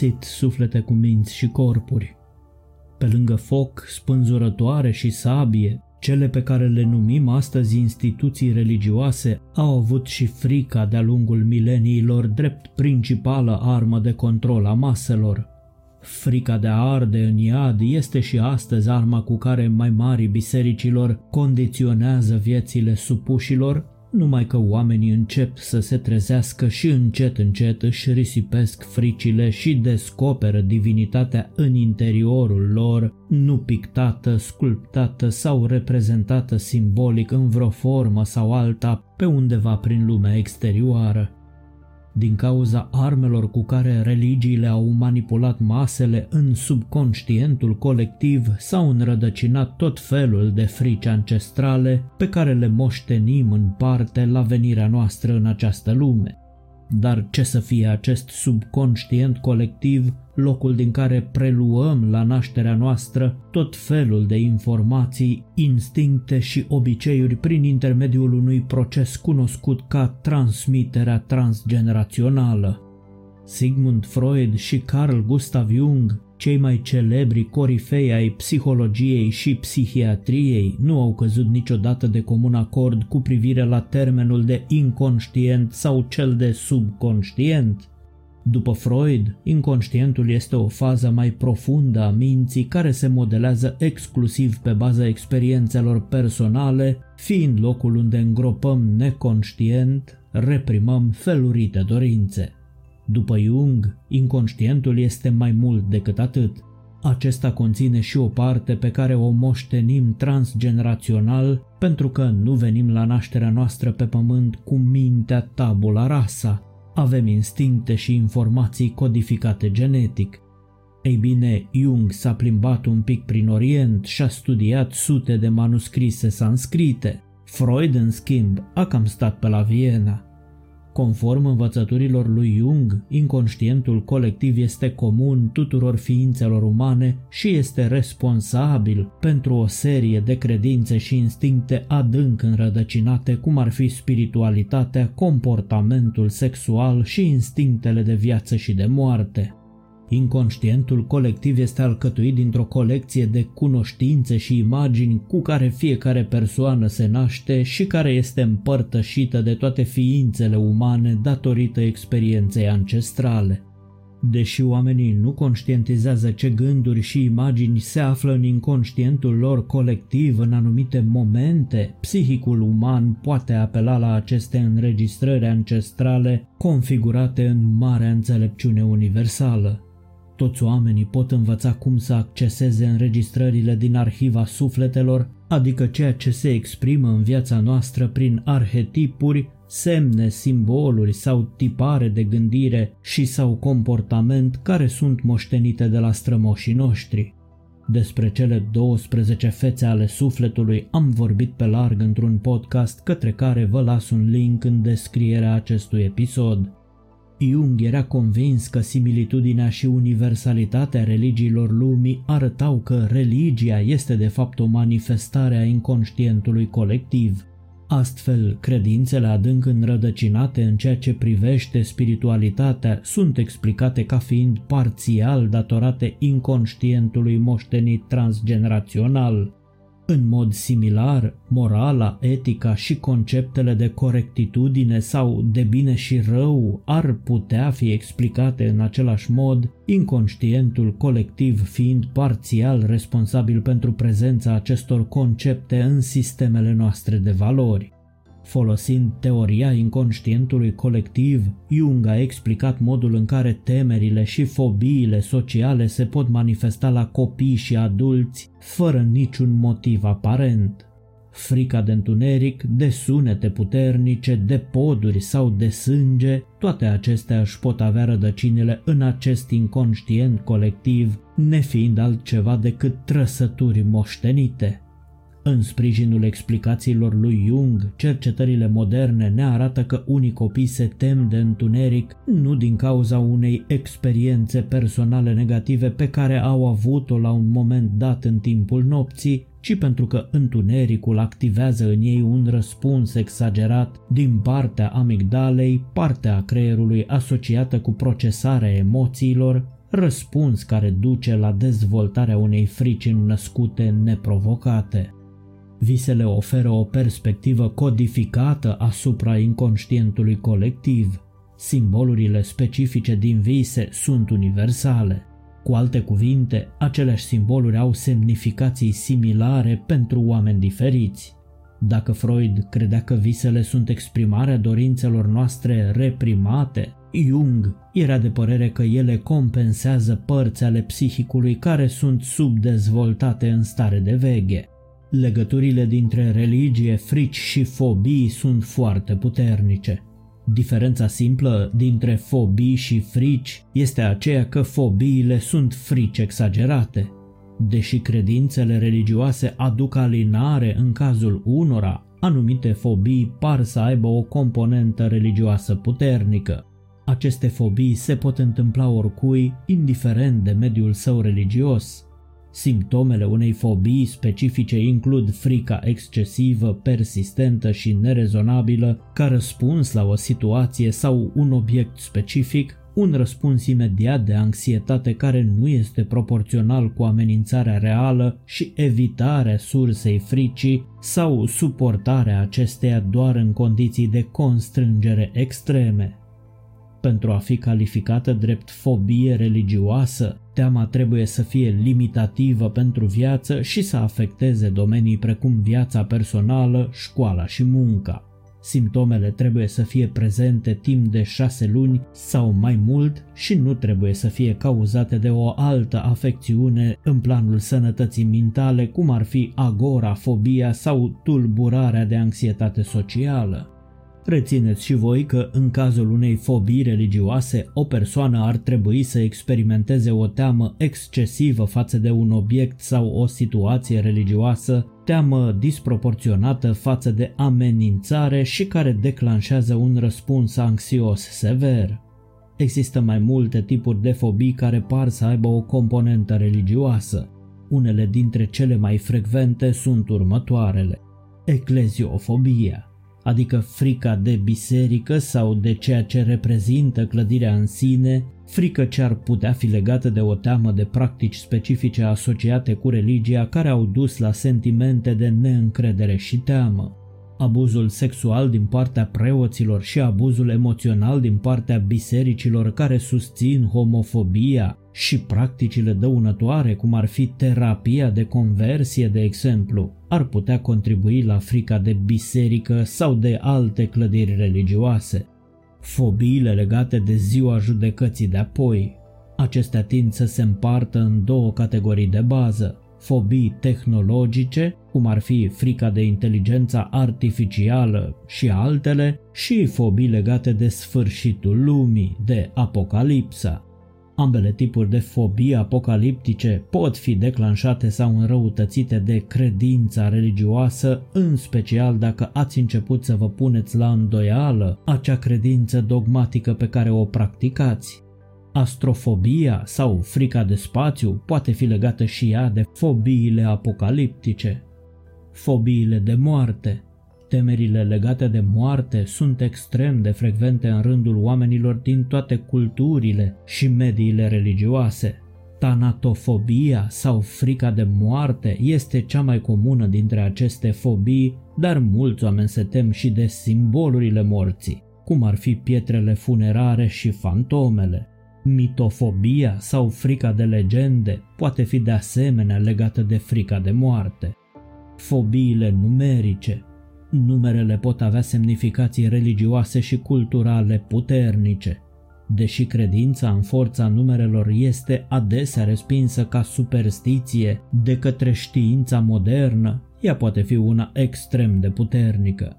Bun găsit, suflete cu minți și corpuri! Pe lângă foc, spânzurătoare și sabie, cele pe care le numim astăzi instituții religioase au avut și frica de-a lungul mileniilor drept principală armă de control a maselor. Frica de a arde în iad este și astăzi arma cu care mai mari bisericilor condiționează viețile supușilor numai că oamenii încep să se trezească și încet încet își risipesc fricile și descoperă divinitatea în interiorul lor, nu pictată, sculptată sau reprezentată simbolic în vreo formă sau alta pe undeva prin lumea exterioară din cauza armelor cu care religiile au manipulat masele în subconștientul colectiv s-au înrădăcinat tot felul de frici ancestrale pe care le moștenim în parte la venirea noastră în această lume. Dar ce să fie acest subconștient colectiv, locul din care preluăm la nașterea noastră tot felul de informații, instincte și obiceiuri prin intermediul unui proces cunoscut ca transmiterea transgenerațională. Sigmund Freud și Carl Gustav Jung cei mai celebri corifei ai psihologiei și psihiatriei nu au căzut niciodată de comun acord cu privire la termenul de inconștient sau cel de subconștient. După Freud, inconștientul este o fază mai profundă a minții care se modelează exclusiv pe baza experiențelor personale, fiind locul unde îngropăm neconștient, reprimăm felurite dorințe. După Jung, inconștientul este mai mult decât atât. Acesta conține și o parte pe care o moștenim transgenerațional pentru că nu venim la nașterea noastră pe pământ cu mintea tabula rasa. Avem instincte și informații codificate genetic. Ei bine, Jung s-a plimbat un pic prin Orient și a studiat sute de manuscrise sanscrite. Freud, în schimb, a cam stat pe la Viena. Conform învățăturilor lui Jung, inconștientul colectiv este comun tuturor ființelor umane și este responsabil pentru o serie de credințe și instincte adânc înrădăcinate, cum ar fi spiritualitatea, comportamentul sexual și instinctele de viață și de moarte. Inconștientul colectiv este alcătuit dintr-o colecție de cunoștințe și imagini cu care fiecare persoană se naște și care este împărtășită de toate ființele umane datorită experienței ancestrale. Deși oamenii nu conștientizează ce gânduri și imagini se află în inconștientul lor colectiv în anumite momente, psihicul uman poate apela la aceste înregistrări ancestrale configurate în marea înțelepciune universală. Toți oamenii pot învăța cum să acceseze înregistrările din arhiva sufletelor, adică ceea ce se exprimă în viața noastră prin arhetipuri, semne, simboluri sau tipare de gândire și sau comportament care sunt moștenite de la strămoșii noștri. Despre cele 12 fețe ale sufletului am vorbit pe larg într-un podcast către care vă las un link în descrierea acestui episod. Jung era convins că similitudinea și universalitatea religiilor lumii arătau că religia este de fapt o manifestare a inconștientului colectiv. Astfel, credințele adânc înrădăcinate în ceea ce privește spiritualitatea sunt explicate ca fiind parțial datorate inconștientului moștenit transgenerațional. În mod similar, morala, etica și conceptele de corectitudine sau de bine și rău ar putea fi explicate în același mod, inconștientul colectiv fiind parțial responsabil pentru prezența acestor concepte în sistemele noastre de valori. Folosind teoria inconștientului colectiv, Jung a explicat modul în care temerile și fobiile sociale se pot manifesta la copii și adulți fără niciun motiv aparent. Frica de întuneric, de sunete puternice, de poduri sau de sânge, toate acestea își pot avea rădăcinile în acest inconștient colectiv, nefiind altceva decât trăsături moștenite. În sprijinul explicațiilor lui Jung, cercetările moderne ne arată că unii copii se tem de întuneric nu din cauza unei experiențe personale negative pe care au avut-o la un moment dat în timpul nopții, ci pentru că întunericul activează în ei un răspuns exagerat din partea amigdalei, partea creierului asociată cu procesarea emoțiilor, răspuns care duce la dezvoltarea unei frici născute neprovocate. Visele oferă o perspectivă codificată asupra inconștientului colectiv. Simbolurile specifice din vise sunt universale. Cu alte cuvinte, aceleași simboluri au semnificații similare pentru oameni diferiți. Dacă Freud credea că visele sunt exprimarea dorințelor noastre reprimate, Jung era de părere că ele compensează părți ale psihicului care sunt subdezvoltate în stare de veche. Legăturile dintre religie, frici și fobii sunt foarte puternice. Diferența simplă dintre fobii și frici este aceea că fobiile sunt frici exagerate. Deși credințele religioase aduc alinare în cazul unora, anumite fobii par să aibă o componentă religioasă puternică. Aceste fobii se pot întâmpla oricui, indiferent de mediul său religios, Simptomele unei fobii specifice includ frica excesivă, persistentă și nerezonabilă ca răspuns la o situație sau un obiect specific, un răspuns imediat de anxietate care nu este proporțional cu amenințarea reală și evitarea sursei fricii sau suportarea acesteia doar în condiții de constrângere extreme. Pentru a fi calificată drept fobie religioasă, teama trebuie să fie limitativă pentru viață și să afecteze domenii precum viața personală, școala și munca. Simptomele trebuie să fie prezente timp de șase luni sau mai mult și nu trebuie să fie cauzate de o altă afecțiune în planul sănătății mentale, cum ar fi agorafobia sau tulburarea de anxietate socială. Rețineți și voi că în cazul unei fobii religioase, o persoană ar trebui să experimenteze o teamă excesivă față de un obiect sau o situație religioasă, teamă disproporționată față de amenințare și care declanșează un răspuns anxios sever. Există mai multe tipuri de fobii care par să aibă o componentă religioasă. Unele dintre cele mai frecvente sunt următoarele. Ecleziofobia adică frica de biserică sau de ceea ce reprezintă clădirea în sine, frică ce ar putea fi legată de o teamă de practici specifice asociate cu religia care au dus la sentimente de neîncredere și teamă. Abuzul sexual din partea preoților și abuzul emoțional din partea bisericilor care susțin homofobia și practicile dăunătoare, cum ar fi terapia de conversie, de exemplu, ar putea contribui la frica de biserică sau de alte clădiri religioase. Fobiile legate de ziua judecății de apoi. Acestea tind să se împartă în două categorii de bază, fobii tehnologice, cum ar fi frica de inteligența artificială și altele, și fobii legate de sfârșitul lumii, de apocalipsa. Ambele tipuri de fobii apocaliptice pot fi declanșate sau înrăutățite de credința religioasă, în special dacă ați început să vă puneți la îndoială acea credință dogmatică pe care o practicați. Astrofobia sau frica de spațiu poate fi legată și ea de fobiile apocaliptice. Fobiile de moarte. Temerile legate de moarte sunt extrem de frecvente în rândul oamenilor din toate culturile și mediile religioase. Tanatofobia sau frica de moarte este cea mai comună dintre aceste fobii, dar mulți oameni se tem și de simbolurile morții, cum ar fi pietrele funerare și fantomele. Mitofobia sau frica de legende poate fi de asemenea legată de frica de moarte. Fobiile numerice. Numerele pot avea semnificații religioase și culturale puternice. Deși credința în forța numerelor este adesea respinsă ca superstiție de către știința modernă, ea poate fi una extrem de puternică.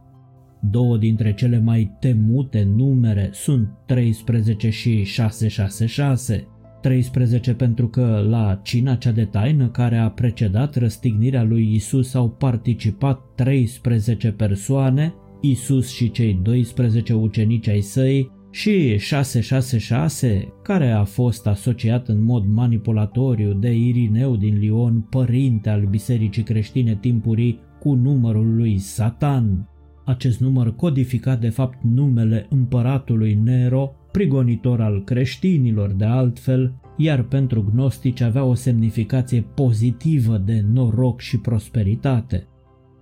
Două dintre cele mai temute numere sunt 13 și 666. 13 pentru că la cina cea de taină care a precedat răstignirea lui Isus au participat 13 persoane, Isus și cei 12 ucenici ai săi, și 666, care a fost asociat în mod manipulatoriu de Irineu din Lion, părinte al bisericii creștine timpurii, cu numărul lui Satan. Acest număr codifica de fapt numele împăratului Nero, prigonitor al creștinilor de altfel, iar pentru gnostici avea o semnificație pozitivă de noroc și prosperitate.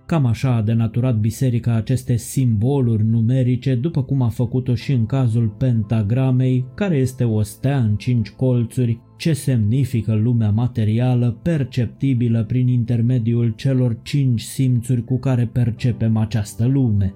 Cam așa a denaturat biserica aceste simboluri numerice, după cum a făcut-o și în cazul pentagramei, care este o stea în cinci colțuri, ce semnifică lumea materială perceptibilă prin intermediul celor cinci simțuri cu care percepem această lume.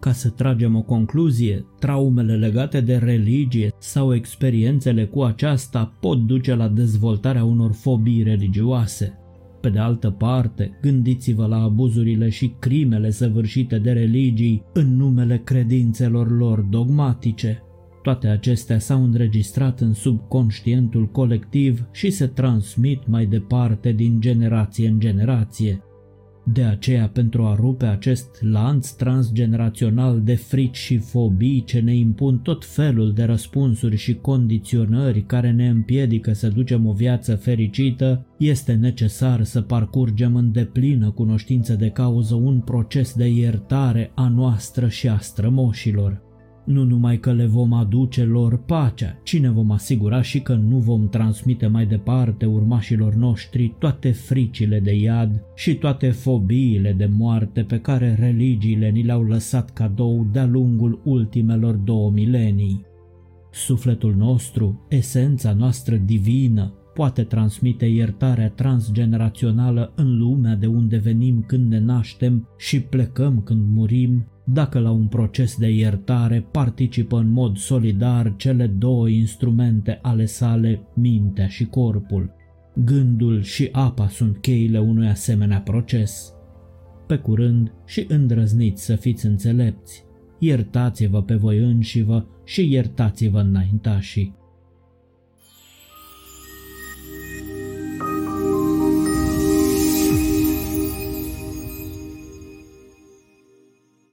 Ca să tragem o concluzie, traumele legate de religie sau experiențele cu aceasta pot duce la dezvoltarea unor fobii religioase. Pe de altă parte, gândiți-vă la abuzurile și crimele săvârșite de religii în numele credințelor lor dogmatice. Toate acestea s-au înregistrat în subconștientul colectiv și se transmit mai departe din generație în generație. De aceea, pentru a rupe acest lanț transgenerațional de frici și fobii ce ne impun tot felul de răspunsuri și condiționări care ne împiedică să ducem o viață fericită, este necesar să parcurgem în deplină cunoștință de cauză un proces de iertare a noastră și a strămoșilor. Nu numai că le vom aduce lor pacea, ci ne vom asigura și că nu vom transmite mai departe urmașilor noștri toate fricile de iad și toate fobiile de moarte pe care religiile ni le-au lăsat cadou de-a lungul ultimelor două milenii. Sufletul nostru, esența noastră divină, poate transmite iertarea transgenerațională în lumea de unde venim când ne naștem și plecăm când murim, dacă la un proces de iertare participă în mod solidar cele două instrumente ale sale, mintea și corpul. Gândul și apa sunt cheile unui asemenea proces. Pe curând și îndrăzniți să fiți înțelepți, iertați-vă pe voi înșivă și iertați-vă înaintașii